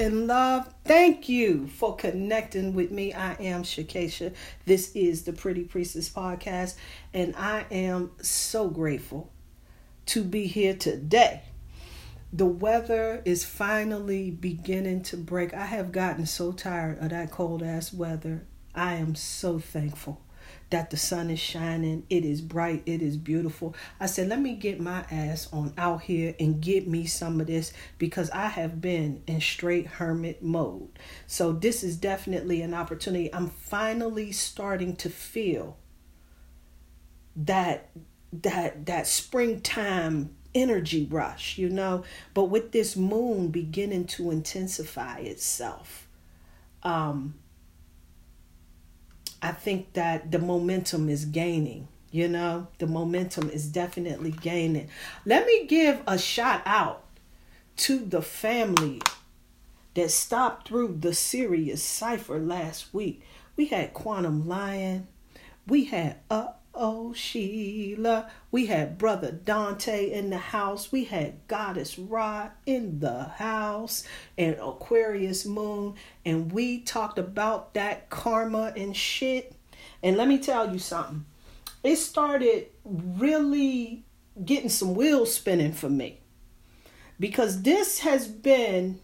And love. Thank you for connecting with me. I am Shakesha. This is the Pretty Priestess Podcast, and I am so grateful to be here today. The weather is finally beginning to break. I have gotten so tired of that cold ass weather. I am so thankful that the sun is shining. It is bright. It is beautiful. I said, let me get my ass on out here and get me some of this because I have been in straight hermit mode. So this is definitely an opportunity. I'm finally starting to feel that that that springtime energy rush, you know, but with this moon beginning to intensify itself. Um I think that the momentum is gaining. You know, the momentum is definitely gaining. Let me give a shout out to the family that stopped through the Sirius cipher last week. We had Quantum Lion, we had uh Oh, Sheila. We had Brother Dante in the house. We had Goddess Ra in the house and Aquarius Moon. And we talked about that karma and shit. And let me tell you something. It started really getting some wheels spinning for me. Because this has been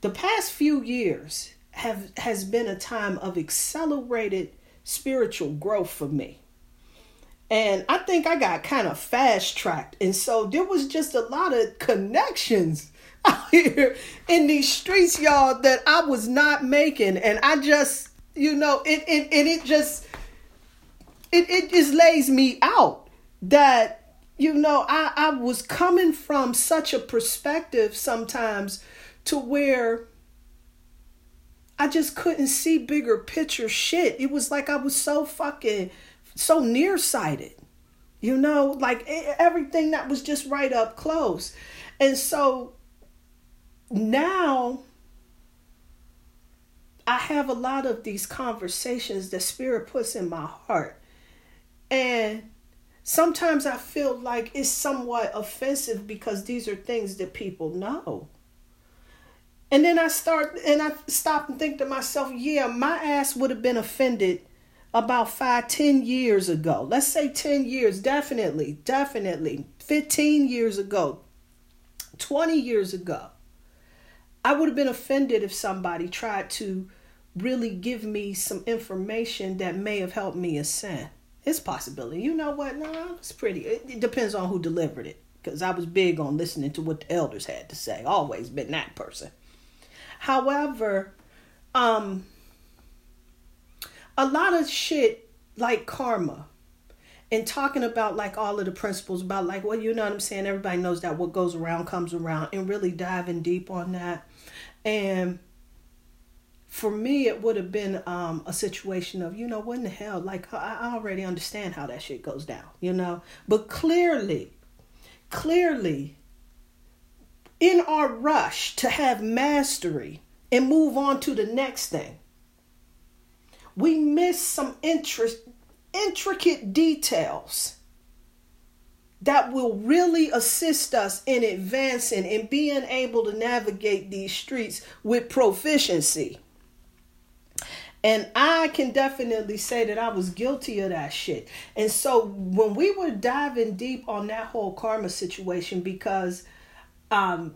the past few years have has been a time of accelerated spiritual growth for me. And I think I got kind of fast tracked. And so there was just a lot of connections out here in these streets, y'all, that I was not making. And I just, you know, it it and it just it, it just lays me out that, you know, I, I was coming from such a perspective sometimes to where I just couldn't see bigger picture shit. It was like I was so fucking so nearsighted. You know, like everything that was just right up close. And so now I have a lot of these conversations that spirit puts in my heart. And sometimes I feel like it's somewhat offensive because these are things that people know. And then I start and I stop and think to myself, yeah, my ass would have been offended about five, ten years ago. Let's say 10 years, definitely, definitely. 15 years ago, 20 years ago. I would have been offended if somebody tried to really give me some information that may have helped me ascend. It's possibility. You know what? No, it's pretty. It, it depends on who delivered it. Because I was big on listening to what the elders had to say. Always been that person. However, um, a lot of shit like karma and talking about like all of the principles about like well you know what i'm saying? Everybody knows that what goes around comes around and really diving deep on that. And for me it would have been um, a situation of you know what in the hell? Like i already understand how that shit goes down you know? But clearly clearly in our rush to have mastery and move on to the next thing, we miss some interest, intricate details that will really assist us in advancing and being able to navigate these streets with proficiency. And I can definitely say that I was guilty of that shit. And so when we were diving deep on that whole karma situation, because um,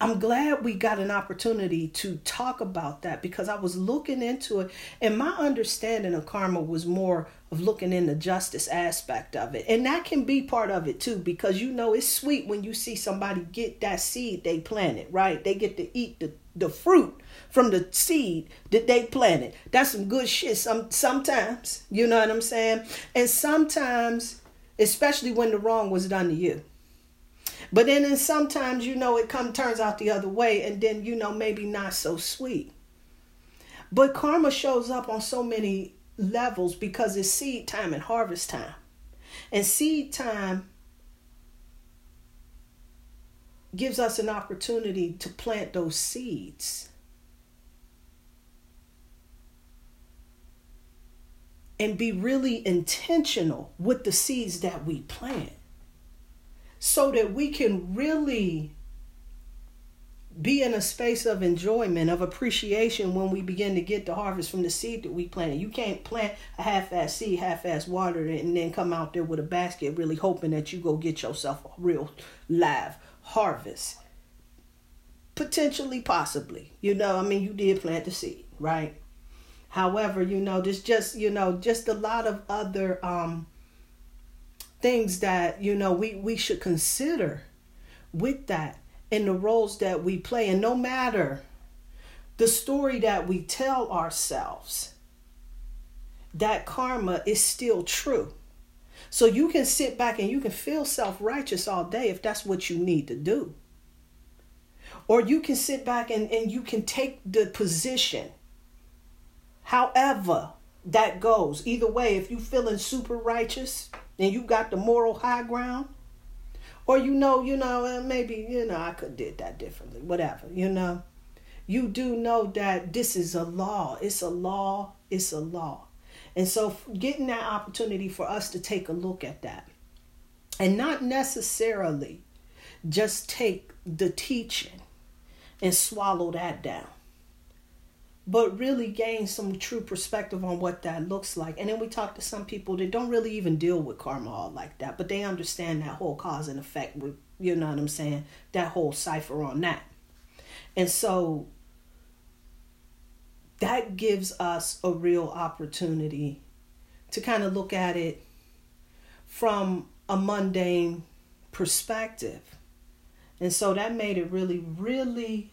I'm glad we got an opportunity to talk about that because I was looking into it and my understanding of karma was more of looking in the justice aspect of it. And that can be part of it too because you know it's sweet when you see somebody get that seed they planted, right? They get to eat the, the fruit from the seed that they planted. That's some good shit some sometimes, you know what I'm saying? And sometimes especially when the wrong was done to you But then, then sometimes you know it come turns out the other way, and then you know maybe not so sweet. But karma shows up on so many levels because it's seed time and harvest time. And seed time gives us an opportunity to plant those seeds. And be really intentional with the seeds that we plant so that we can really be in a space of enjoyment, of appreciation when we begin to get the harvest from the seed that we planted. You can't plant a half-ass seed, half-ass water it, and then come out there with a basket really hoping that you go get yourself a real live harvest. Potentially, possibly. You know, I mean, you did plant the seed, right? However, you know, there's just, you know, just a lot of other um things that, you know, we we should consider with that in the roles that we play. And no matter the story that we tell ourselves, that karma is still true. So you can sit back and you can feel self righteous all day if that's what you need to do. Or you can sit back and, and you can take the position, however that goes. Either way, if you're feeling super righteous and you got the moral high ground, or you know you know uh, maybe you know i could did that differently whatever you know? You do know that this is a law. It's a law. It's a law. And so getting that opportunity for us to take a look at that. And not necessarily just take the teaching and swallow that down but really gain some true perspective on what that looks like. And then we talk to some people that don't really even deal with karma all like that, but they understand that whole cause and effect with, you know what I'm saying, that whole cipher on that. And so that gives us a real opportunity to kind of look at it from a mundane perspective. And so that made it really, really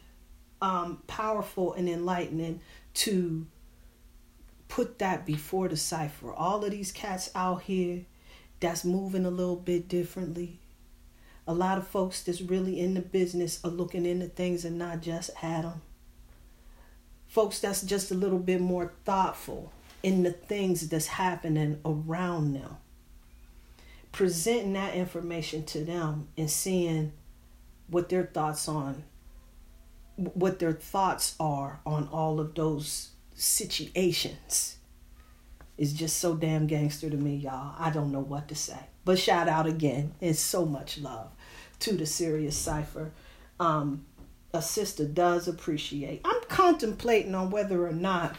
um, powerful and enlightening to put that before the cipher. All of these cats out here that's moving a little bit differently. A lot of folks that's really in the business are looking into things and not just at them. Folks that's just a little bit more thoughtful in the things that's happening around them. Presenting that information to them and seeing what their thoughts on what their thoughts are on all of those situations is just so damn gangster to me, y'all. I don't know what to say. But shout out again. It's so much love to the Serious Cipher. Um, a sister does appreciate. I'm contemplating on whether or not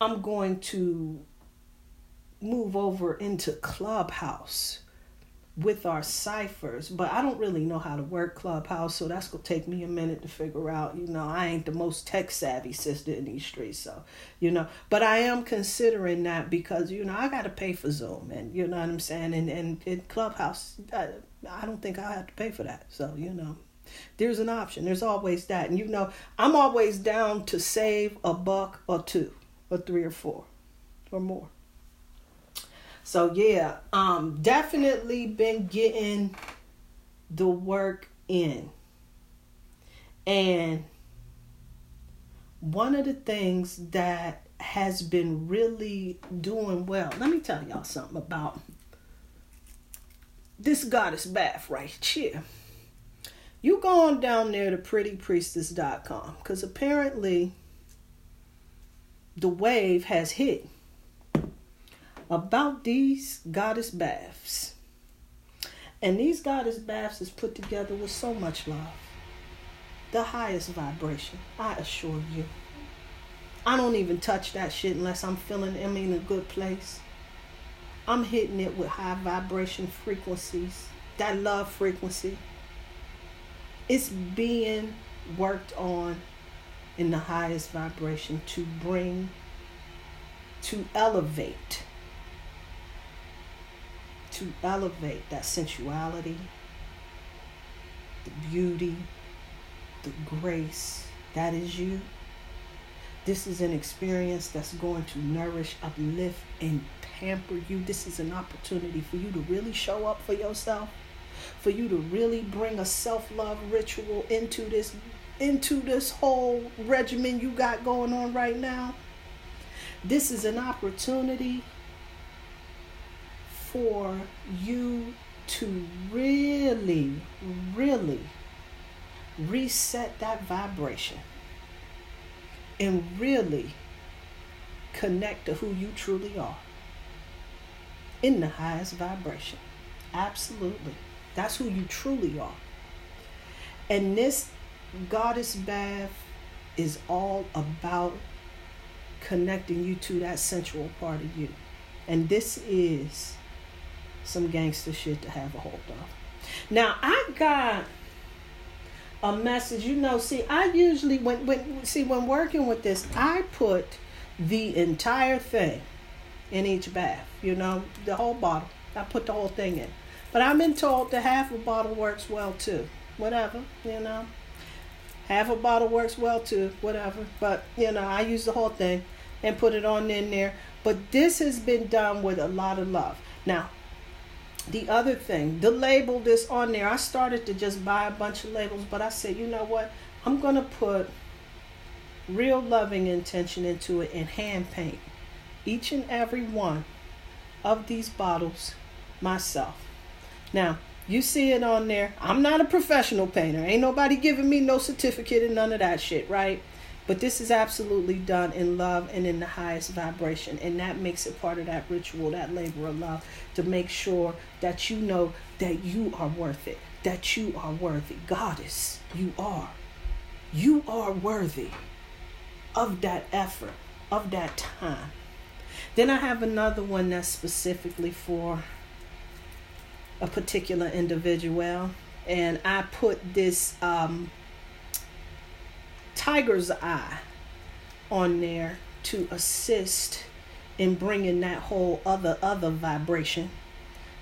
I'm going to move over into Clubhouse with our ciphers, but I don't really know how to work Clubhouse, so that's gonna take me a minute to figure out. You know, I ain't the most tech savvy sister in these streets, so you know, but I am considering that because you know I gotta pay for Zoom, and you know what I'm saying, and and in Clubhouse, I, I don't think I have to pay for that, so you know. There's an option. There's always that. And you know, I'm always down to save a buck or two or three or four or more. So yeah, um definitely been getting the work in. And one of the things that has been really doing well. Let me tell y'all something about this goddess bath right here. You go on down there to prettypriestess.com because apparently the wave has hit about these goddess baths. And these goddess baths is put together with so much love. The highest vibration, I assure you. I don't even touch that shit unless I'm feeling I'm in a good place. I'm hitting it with high vibration frequencies, that love frequency. It's being worked on in the highest vibration to bring, to elevate to elevate that sensuality, the beauty, the grace that is you. This is an experience that's going to nourish, uplift, and pamper you. This is an opportunity for you to really show up for yourself for you to really bring a self-love ritual into this into this whole regimen you got going on right now. This is an opportunity for you to really, really reset that vibration and really connect to who you truly are in the highest vibration. Absolutely. That's who you truly are. And this goddess bath is all about connecting you to that sensual part of you. And this is some gangster shit to have a hold of. Now, I got a message. You know, see, I usually when when see when working with this, I put the entire thing in each bath. You know, the whole bottle. I put the whole thing in. But I've been told that half a bottle works well too. Whatever, you know. Half a bottle works well too, whatever. But you know, I use the whole thing and put it on in there. But this has been done with a lot of love. Now, the other thing, the label that's on there, I started to just buy a bunch of labels, but I said, you know what? I'm going to put real loving intention into it and hand paint each and every one of these bottles myself. Now, you see it on there. I'm not a professional painter. Ain't nobody giving me no certificate and none of that shit, right? But this is absolutely done in love and in the highest vibration. And that makes it part of that ritual, that labor of love, to make sure that you know that you are worth it, that you are worthy. Goddess, you are. You are worthy of that effort, of that time. Then I have another one that's specifically for a particular individual. And I put this um, tiger's eye on there to assist in bringing that whole other other vibration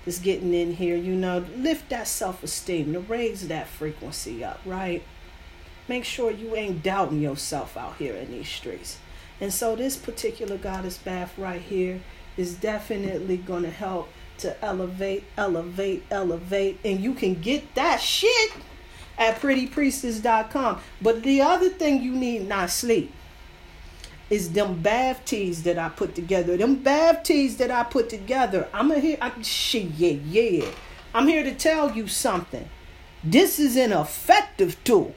that's getting in here. You know lift that self-esteem to raise that frequency up right? Make sure you ain't doubting yourself out here in these streets. And so this particular goddess bath right here is definitely to help to elevate elevate elevate and you can get that shit at prettypriestess.com. But the other thing you need not sleep is them bath teas that I put together. Them bath teas that I put together. I'm here. I'm. Yeah, yeah. I'm here to tell you something. This is an effective tool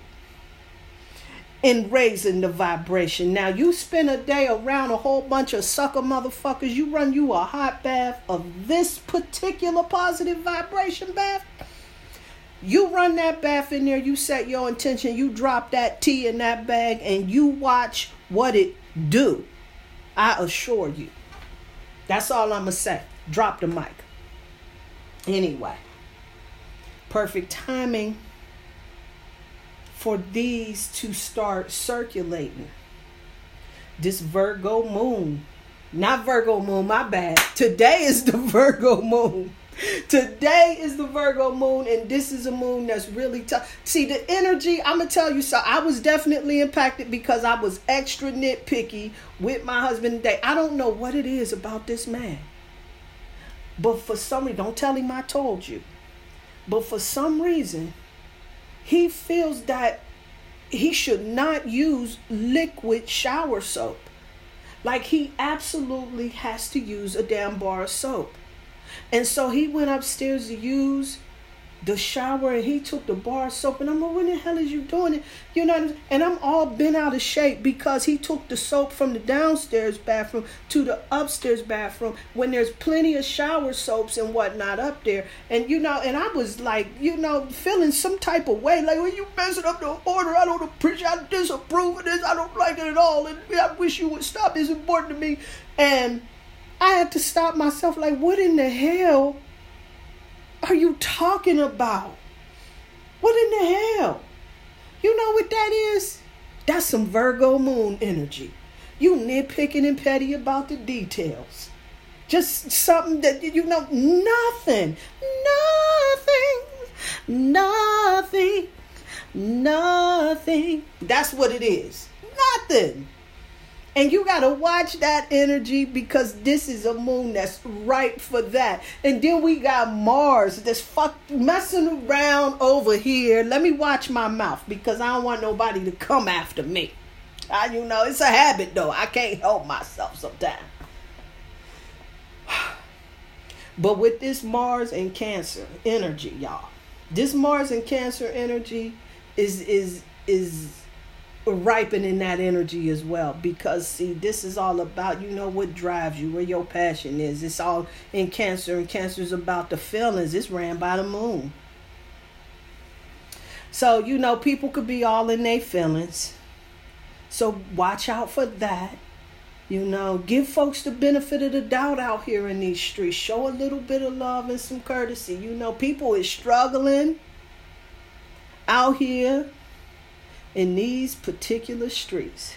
in raising the vibration. Now you spend a day around a whole bunch of sucker motherfuckers. You run you a hot bath of this particular positive vibration bath you run that bath in there, you set your intention, you drop that tea in that bag, and you watch what it do. I assure you. That's all I'm going to say. Drop the mic. Anyway, perfect timing for these to start circulating. This Virgo moon, not Virgo moon, my bad. Today is the Virgo moon. Today is the Virgo moon, and this is a moon that's really tough. See, the energy, I'm going to tell you so. I was definitely impacted because I was extra nitpicky with my husband today. I don't know what it is about this man. But for some reason, don't tell him I told you. But for some reason, he feels that he should not use liquid shower soap. Like he absolutely has to use a damn bar of soap. And so he went upstairs to use the shower and he took the bar soap and I'm like, what the hell is you doing it? You know, and I'm all bent out of shape because he took the soap from the downstairs bathroom to the upstairs bathroom when there's plenty of shower soaps and whatnot up there. And you know, and I was like, you know, feeling some type of way, like, when well, you messing up the order, I don't appreciate I disapprove of this, I don't like it at all, and I wish you would stop. It's important to me. And I had to stop myself like, what in the hell are you talking about? What in the hell? You know what that is? That's some Virgo moon energy. You nitpicking and petty about the details. Just something that you know, nothing, nothing, nothing, nothing. That's what it is. Nothing. And you got to watch that energy because this is a moon that's ripe for that. And then we got Mars that's fuck messing around over here. Let me watch my mouth because I don't want nobody to come after me. I, you know, it's a habit though. I can't help myself sometimes. But with this Mars and Cancer energy, y'all, this Mars and Cancer energy is is is ripening that energy as well. Because see this is all about you know what drives you where your passion is. It's all in cancer and cancer is about the feelings. It's ran by the moon. So you know people could be all in their feelings. So watch out for that. You know, give folks the benefit of the doubt out here in these streets. Show a little bit of love and some courtesy. You know, people is struggling out here in these particular streets.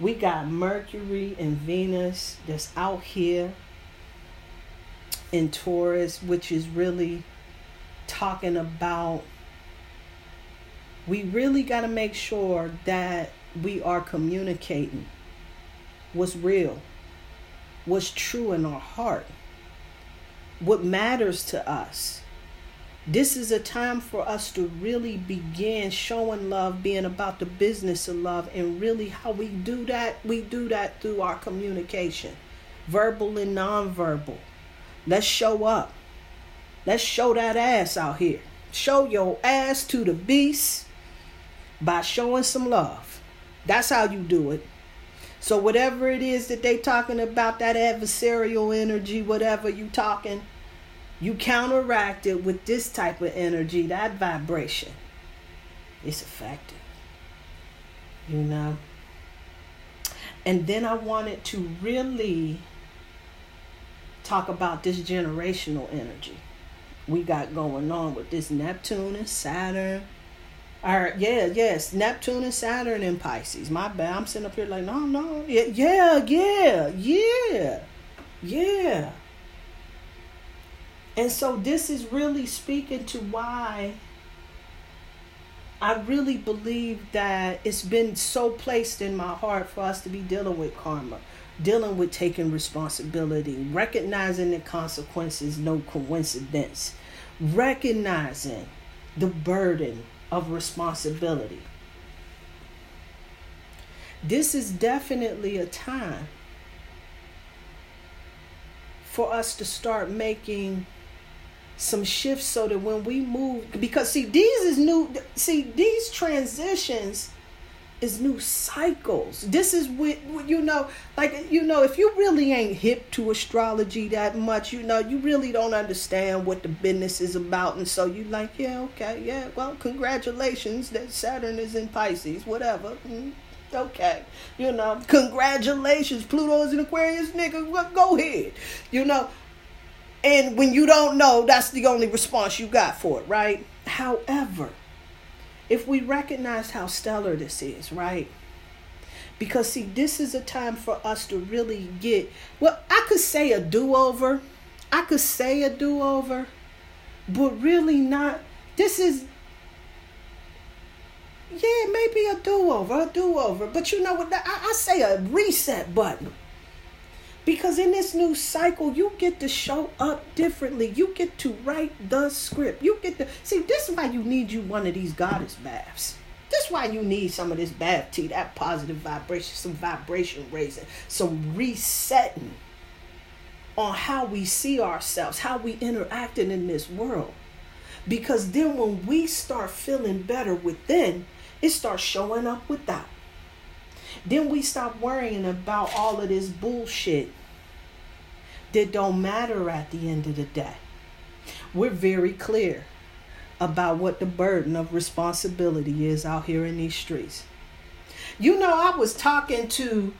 We got Mercury and Venus that's out here in Taurus, which is really talking about we really got to make sure that we are communicating what's real, what's true in our heart, what matters to us. This is a time for us to really begin showing love, being about the business of love, and really how we do that. We do that through our communication, verbal and nonverbal. Let's show up. Let's show that ass out here. Show your ass to the beast by showing some love. That's how you do it. So whatever it is that they talking about, that adversarial energy, whatever you talking, you counteract it with this type of energy, that vibration. It's effective. You know? And then I wanted to really talk about this generational energy we got going on with this Neptune and Saturn or yeah, yes, Neptune and Saturn in Pisces. My bad. I'm sitting up here like, no, no, yeah, yeah, yeah, yeah, yeah. And so this is really speaking to why I really believe that it's been so placed in my heart for us to be dealing with karma, dealing with taking responsibility, recognizing the consequences, no coincidence, recognizing the burden of responsibility. This is definitely a time for us to start making some shifts so that when we move because see these is new see these transitions is new cycles. This is what you know, like you know, if you really ain't hip to astrology that much, you know, you really don't understand what the business is about, and so you like, yeah, okay, yeah, well, congratulations that Saturn is in Pisces, whatever. Mm, okay, you know, congratulations, Pluto's in Aquarius, nigga, go ahead, you know. And when you don't know, that's the only response you got for it, right? However, if we recognize how stellar this is, right? Because, see, this is a time for us to really get, well, I could say a do over. I could say a do over, but really not. This is, yeah, maybe a do over, a do over. But you know what? I, I say a reset button. Because in this new cycle, you get to show up differently. You get to write the script. You get to see. This is why you need you one of these goddess baths. This is why you need some of this bath tea, that positive vibration, some vibration raising, some resetting on how we see ourselves, how we interacting in this world. Because then when we start feeling better within, it starts showing up without. Then we stop worrying about all of this bullshit that don't matter at the end of the day. We're very clear about what the burden of responsibility is out here in these streets. You know, I was talking to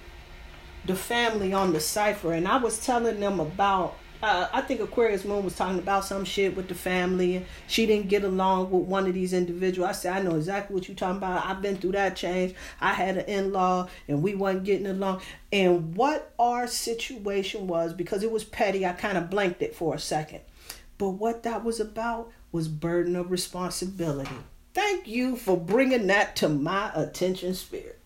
the family on the cipher and I was telling them about uh, I think Aquarius Moon was talking about some shit with the family. She didn't get along with one of these individuals. I said, I know exactly what you're talking about. I've been through that change. I had an in law and we wasn't getting along. And what our situation was, because it was petty, I kind of blanked it for a second. But what that was about was burden of responsibility. Thank you for bringing that to my attention, spirit.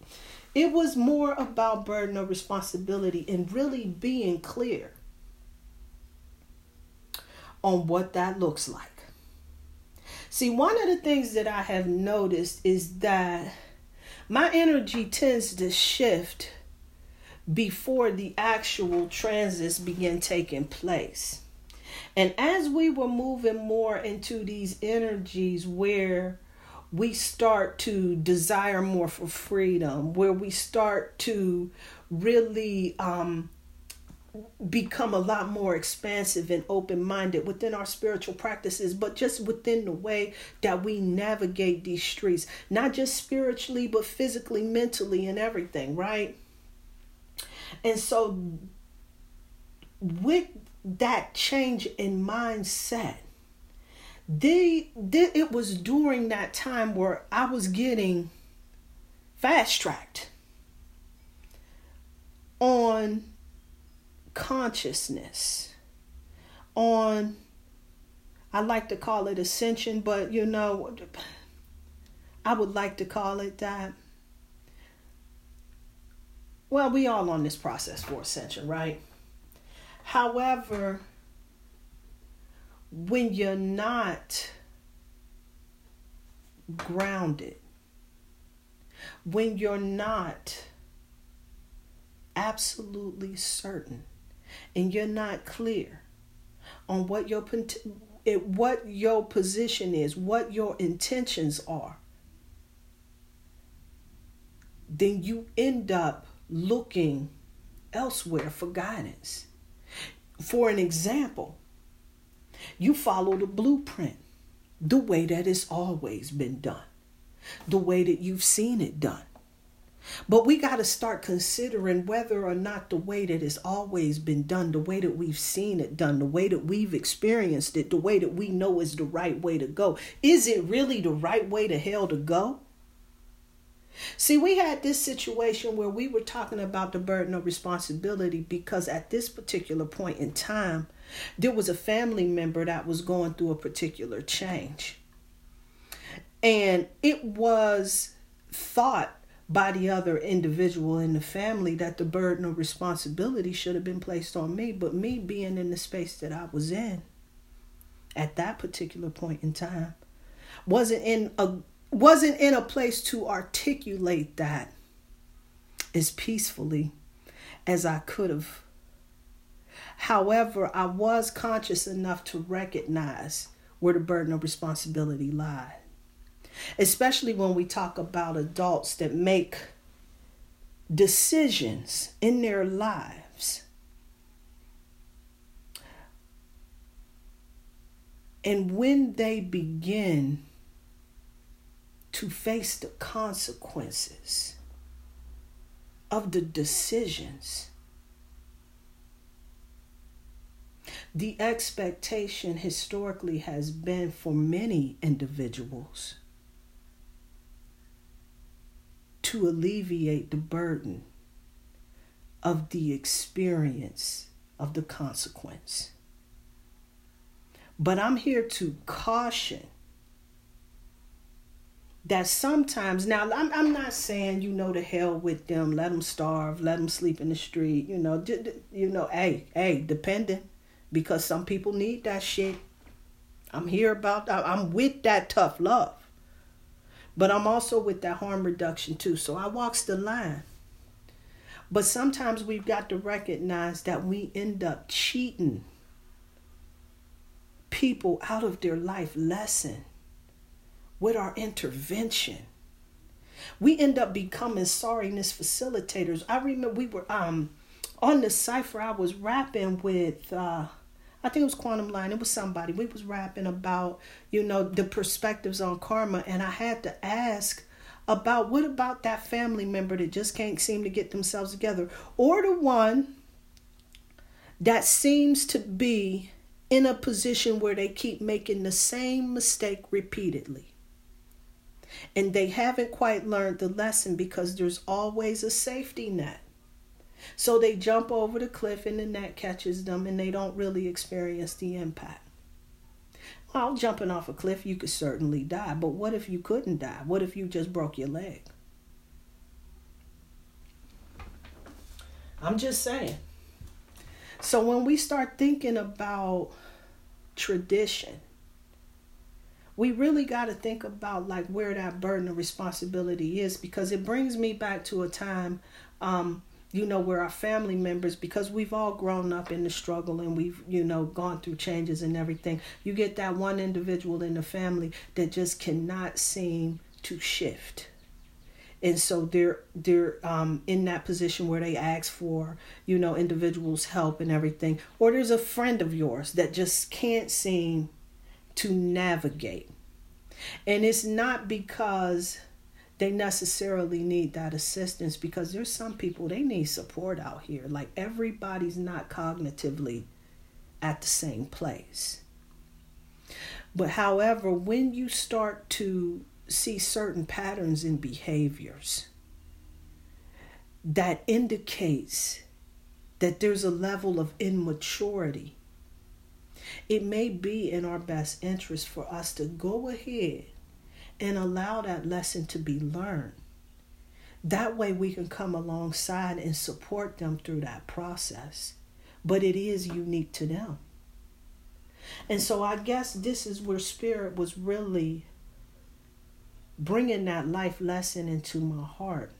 It was more about burden of responsibility and really being clear on what that looks like. See, one of the things that I have noticed is that my energy tends to shift before the actual transits begin taking place. And as we were moving more into these energies where we start to desire more for freedom, where we start to really um, become a lot more expansive and open minded within our spiritual practices, but just within the way that we navigate these streets, not just spiritually, but physically, mentally, and everything, right? And so, with that change in mindset, the, the it was during that time where I was getting fast tracked on consciousness, on I like to call it ascension, but you know, I would like to call it that. Well, we all on this process for ascension, right? However, when you're not grounded, when you're not absolutely certain and you're not clear on what your what your position is, what your intentions are, then you end up looking elsewhere for guidance. For an example, you follow the blueprint the way that it's always been done, the way that you've seen it done. But we got to start considering whether or not the way that it's always been done, the way that we've seen it done, the way that we've experienced it, the way that we know is the right way to go, is it really the right way to hell to go? See, we had this situation where we were talking about the burden of responsibility because at this particular point in time, there was a family member that was going through a particular change. And it was thought by the other individual in the family that the burden of responsibility should have been placed on me. But me being in the space that I was in at that particular point in time wasn't in a wasn't in a place to articulate that as peacefully as I could have However, I was conscious enough to recognize where the burden of responsibility lied. Especially when we talk about adults that make decisions in their lives. And when they begin to face the consequences of the decisions The expectation historically has been for many individuals to alleviate the burden of the experience of the consequence. But I'm here to caution that sometimes now I'm, I'm not saying you know to hell with them let them starve let them sleep in the street you know you know hey hey depending because some people need that shit. I'm here about. I'm with that tough love. But I'm also with that harm reduction too. So I walks the line. But sometimes we've got to recognize that we end up cheating people out of their life lesson with our intervention. We end up becoming sorriness facilitators. I remember we were um on the cipher I was rapping with uh I think it was Quantum Lion. It was somebody. We was rapping about, you know, the perspectives on karma, and I had to ask about what about that family member that just can't seem to get themselves together, or the one that seems to be in a position where they keep making the same mistake repeatedly. And they haven't quite learned the lesson because there's always a safety net. So they jump over the cliff and the net catches them and they don't really experience the impact. Well, jumping off a cliff, you could certainly die, but what if you couldn't die? What if you just broke your leg? I'm just saying. So when we start thinking about tradition, we really got to think about like where that burden of responsibility is because it brings me back to a time um, you know where our family members because we've all grown up in the struggle and we've you know gone through changes and everything. You get that one individual in the family that just cannot seem to shift. And so they're they're um, in that position where they ask for you know individuals help and everything. Or there's a friend of yours that just can't seem to navigate. And it's not because they necessarily need that assistance because there's some people they need support out here. Like everybody's not cognitively at the same place. But however when you start to see certain patterns in behaviors that indicates that there's a level of immaturity it may be in our best interest for us to go ahead and allow that lesson to be learned. That way, we can come alongside and support them through that process. But it is unique to them. And so, I guess this is where Spirit was really bringing that life lesson into my heart.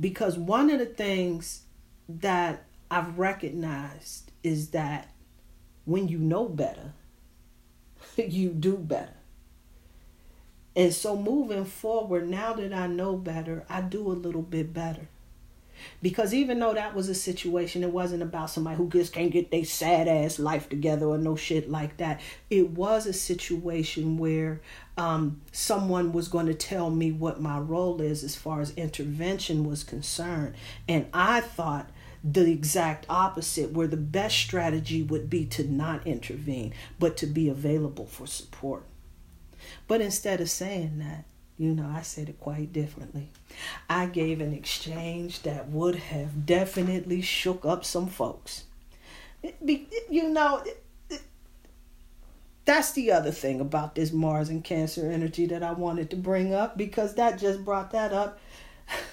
Because one of the things that I've recognized is that when you know better, you do better. And so moving forward, now that I know better, I do a little bit better. Because even though that was a situation, it wasn't about somebody who just can't get their sad ass life together or no shit like that. It was a situation where um, someone was going to tell me what my role is as far as intervention was concerned. And I thought the exact opposite, where the best strategy would be to not intervene, but to be available for support. But instead of saying that, you know, I said it quite differently. I gave an exchange that would have definitely shook up some folks. You know, that's the other thing about this Mars and Cancer energy that I wanted to bring up because that just brought that up.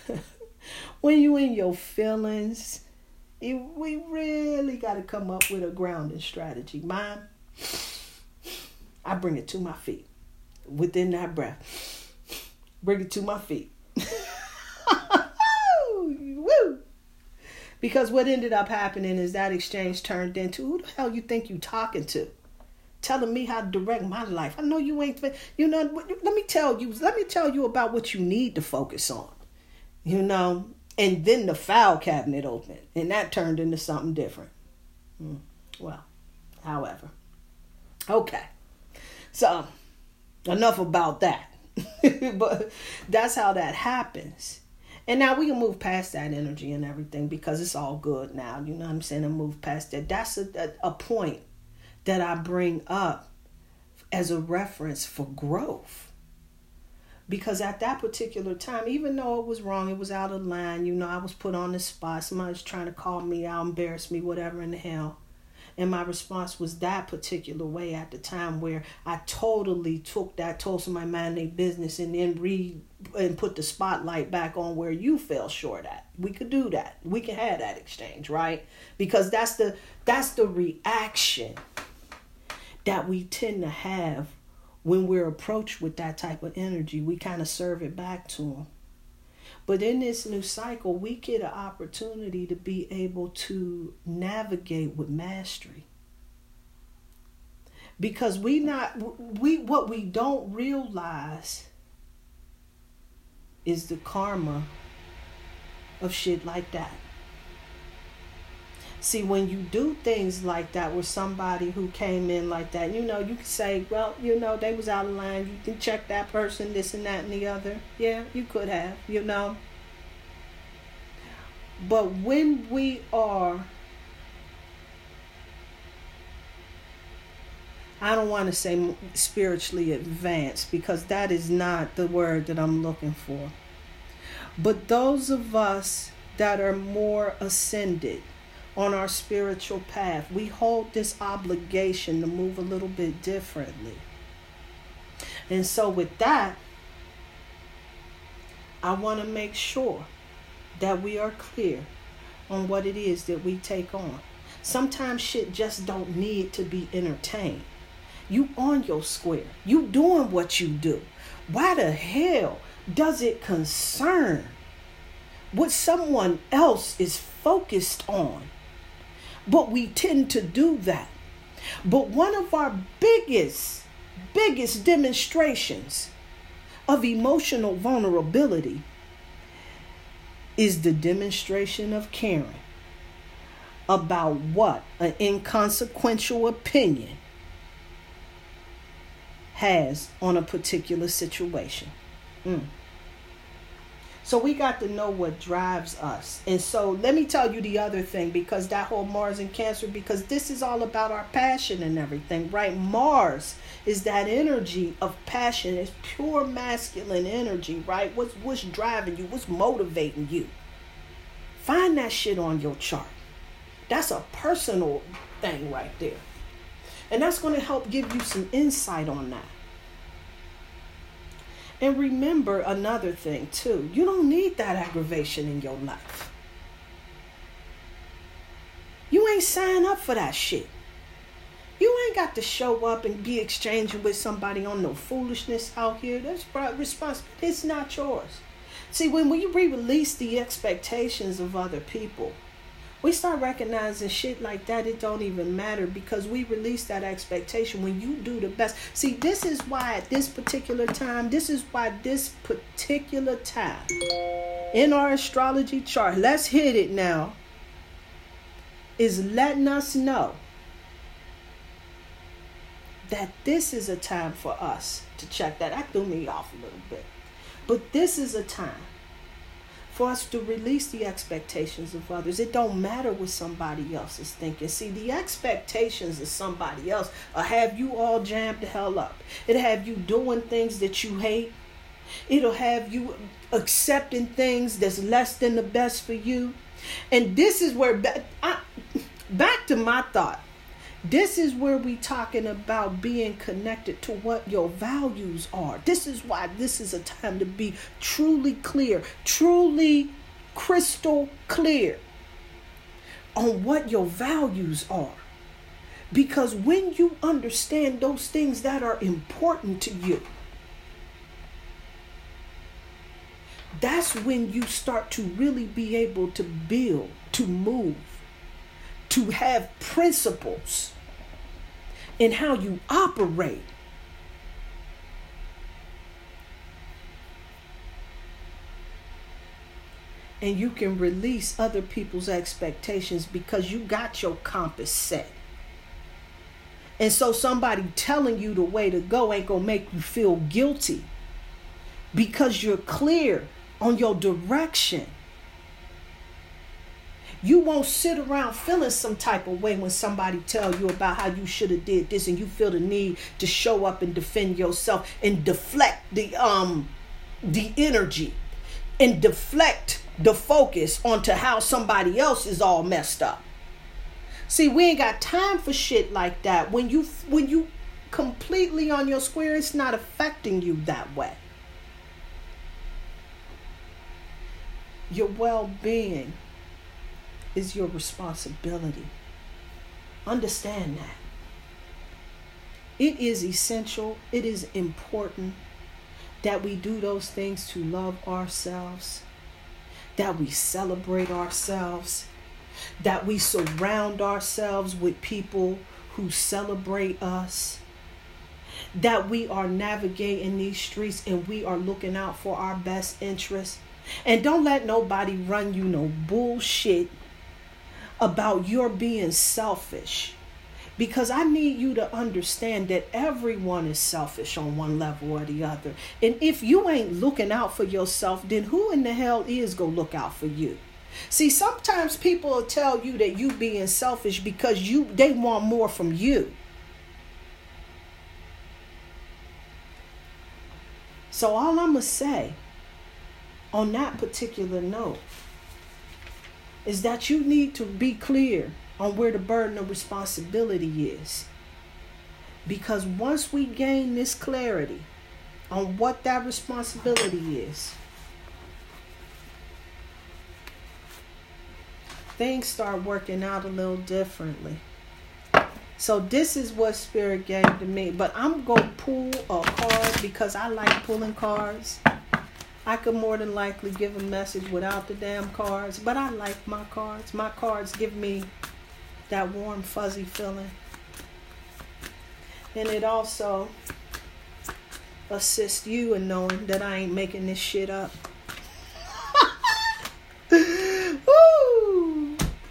when you in your feelings, you, we really got to come up with a grounding strategy. Mine, I bring it to my feet within that breath. Bring it to my feet. Woo! Because what ended up happening is that exchange turned into who the hell you think you talking to? Telling me how to direct my life. I know you ain't. You know. Let me tell you. Let me tell you about what you need to focus on. You know. And then the file cabinet opened, and that turned into something different. Hmm. Well, however, okay. So enough about that. but that's how that happens. And now we can move past that energy and everything because it's all good now. You know what I'm saying? And move past that. That's a, a, a point that I bring up as a reference for growth. Because at that particular time, even though it was wrong, it was out of line, you know, I was put on the spot. Somebody was trying to call me out, embarrass me, whatever in the hell. And my response was that particular way at the time where I totally took that, told somebody mind their business and then read and put the spotlight back on where you fell short at. We could do that. We can have that exchange, right? Because that's the that's the reaction that we tend to have when we're approached with that type of energy. We kind of serve it back to them. But in this new cycle, we get an opportunity to be able to navigate with mastery. Because we not we what we don't realize is the karma of shit like that. See, when you do things like that with somebody who came in like that, you know, you can say, well, you know, they was out of line. You can check that person, this and that and the other. Yeah, you could have, you know. But when we are, I don't want to say spiritually advanced because that is not the word that I'm looking for. But those of us that are more ascended, on our spiritual path. We hold this obligation to move a little bit differently. And so, with that, I want to make sure that we are clear on what it is that we take on. Sometimes shit just don't need to be entertained. You on your square. You doing what you do. Why the hell does it concern what someone else is focused on? But we tend to do that. But one of our biggest, biggest demonstrations of emotional vulnerability is the demonstration of caring about what an inconsequential opinion has on a particular situation. Mm. So we got to know what drives us. And so let me tell you the other thing because that whole Mars and Cancer, because this is all about our passion and everything, right? Mars is that energy of passion, it's pure masculine energy, right? What's what's driving you? What's motivating you? Find that shit on your chart. That's a personal thing right there. And that's going to help give you some insight on that. And remember another thing too you don't need that aggravation in your life. You ain't sign up for that shit. You ain't got to show up and be exchanging with somebody on no foolishness out here. That's responsible. It's not yours. See, when we re release the expectations of other people, we start recognizing shit like that it don't even matter because we release that expectation when you do the best see this is why at this particular time this is why this particular time in our astrology chart let's hit it now is letting us know that this is a time for us to check that. That threw me off a little bit. But this is a time for us to release the expectations of others. It don't matter what somebody else is thinking. See, the expectations of somebody else will have you all jammed the hell up. It'll have you doing things that you hate. It'll have you accepting things that's less than the best for you. And this is where I, back to my thought. This is where we talking about being connected to what your values are. This is why this is a time to be truly clear, truly crystal clear on what your values are. Because when you understand those things that are important to you, that's when you start to really be able to build, to move, to have principles in how you operate. And you can release other people's expectations because you got your compass set. And so somebody telling you the way to go ain't going to make you feel guilty because you're clear on your direction. You won't sit around feeling some type of way when somebody tell you about how you should have did this and you feel the need to show up and defend yourself and deflect the um the energy and deflect the focus onto how somebody else is all messed up. See, we ain't got time for shit like that. When you when you completely on your square, it's not affecting you that way. Your well-being is your responsibility. Understand that. It is essential, it is important that we do those things to love ourselves, that we celebrate ourselves, that we surround ourselves with people who celebrate us, that we are navigating these streets and we are looking out for our best interests. And don't let nobody run you no bullshit about your being selfish because I need you to understand that everyone is selfish on one level or the other. And if you ain't looking out for yourself, then who in the hell is going to look out for you? See, sometimes people will tell you that you being selfish because you they want more from you. So all I'm to say on that particular note is that you need to be clear on where the burden of responsibility is. Because once we gain this clarity on what that responsibility is, things start working out a little differently. So this is what spirit gave to me. But I'm gonna pull a card because I like pulling cards. I could more than likely give a message without the damn cards, but I like my cards. My cards give me that warm, fuzzy feeling. And it also assists you in knowing that I ain't making this shit up.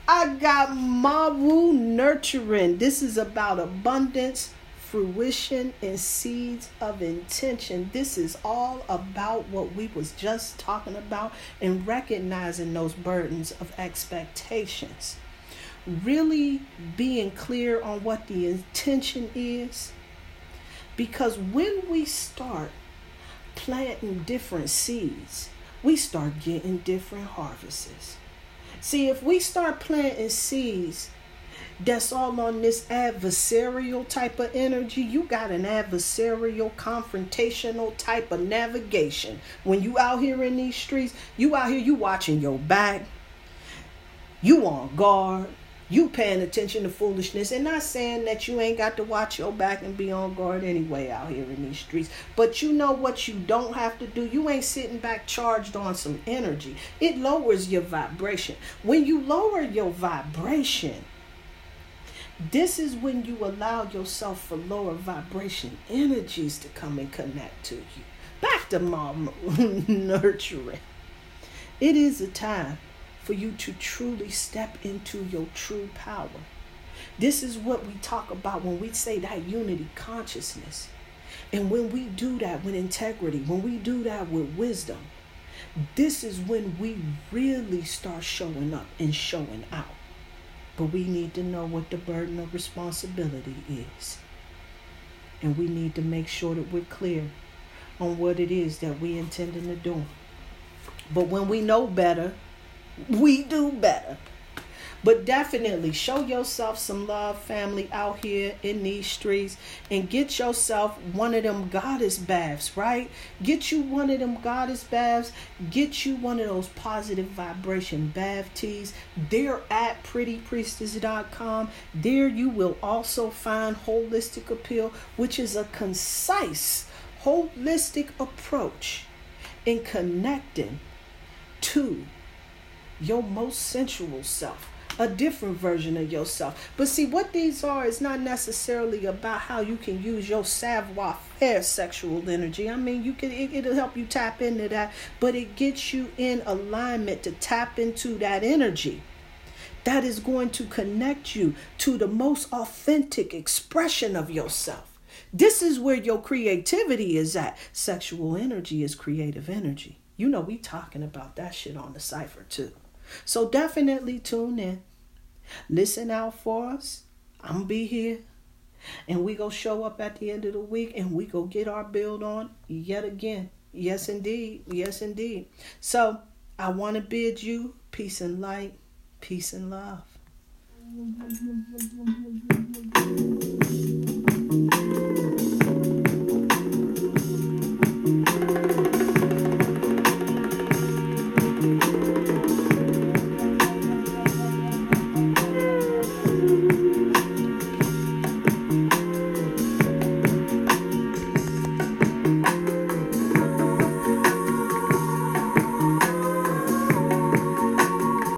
I got Mawu Nurturing. This is about abundance, fruition, and seeds of intention. This is all about what we was just talking about and recognizing those burdens of expectations really being clear on what the intention is. Because when we start planting different seeds, we start getting different harvests. See, if we start planting seeds that's all on this adversarial type of energy, you got an adversarial, confrontational type of navigation. When you out here in these streets, you out here, you watching your back, you on guard, you paying attention to foolishness. And not saying that you ain't got to watch your back and be on guard anyway out here in these streets. But you know what you don't have to do? You ain't sitting back charged on some energy. It lowers your vibration. When you lower your vibration this is when you allow yourself for lower vibration energies to come and connect to you back to Mawu nurturing it is a time for you to truly step into your true power. This is what we talk about when we say that unity consciousness. And when we do that with integrity, when we do that with wisdom, this is when we really start showing up and showing out. But we need to know what the burden of responsibility is. And we need to make sure that we're clear on what it is that we're intending to do. But when we know better, we do better. But definitely show yourself some love, family, out here in these streets and get yourself one of them goddess baths, right? Get you one of them goddess baths. Get you one of those positive vibration bath teas. They're at prettypriestess.com. There you will also find Holistic Appeal, which is a concise, holistic approach in connecting to your most sensual self a different version of yourself. But see, what these are is not necessarily about how you can use your savoir faire sexual energy. I mean, you can it, it'll help you tap into that, but it gets you in alignment to tap into that energy. That is going to connect you to the most authentic expression of yourself. This is where your creativity is at. Sexual energy is creative energy. You know, we talking about that shit on the cipher too. So definitely tune in. Listen out for us. I'm gonna be here. And we go show up at the end of the week and we go get our build on yet again. Yes indeed. Yes indeed. So I want to bid you peace and light, peace and love.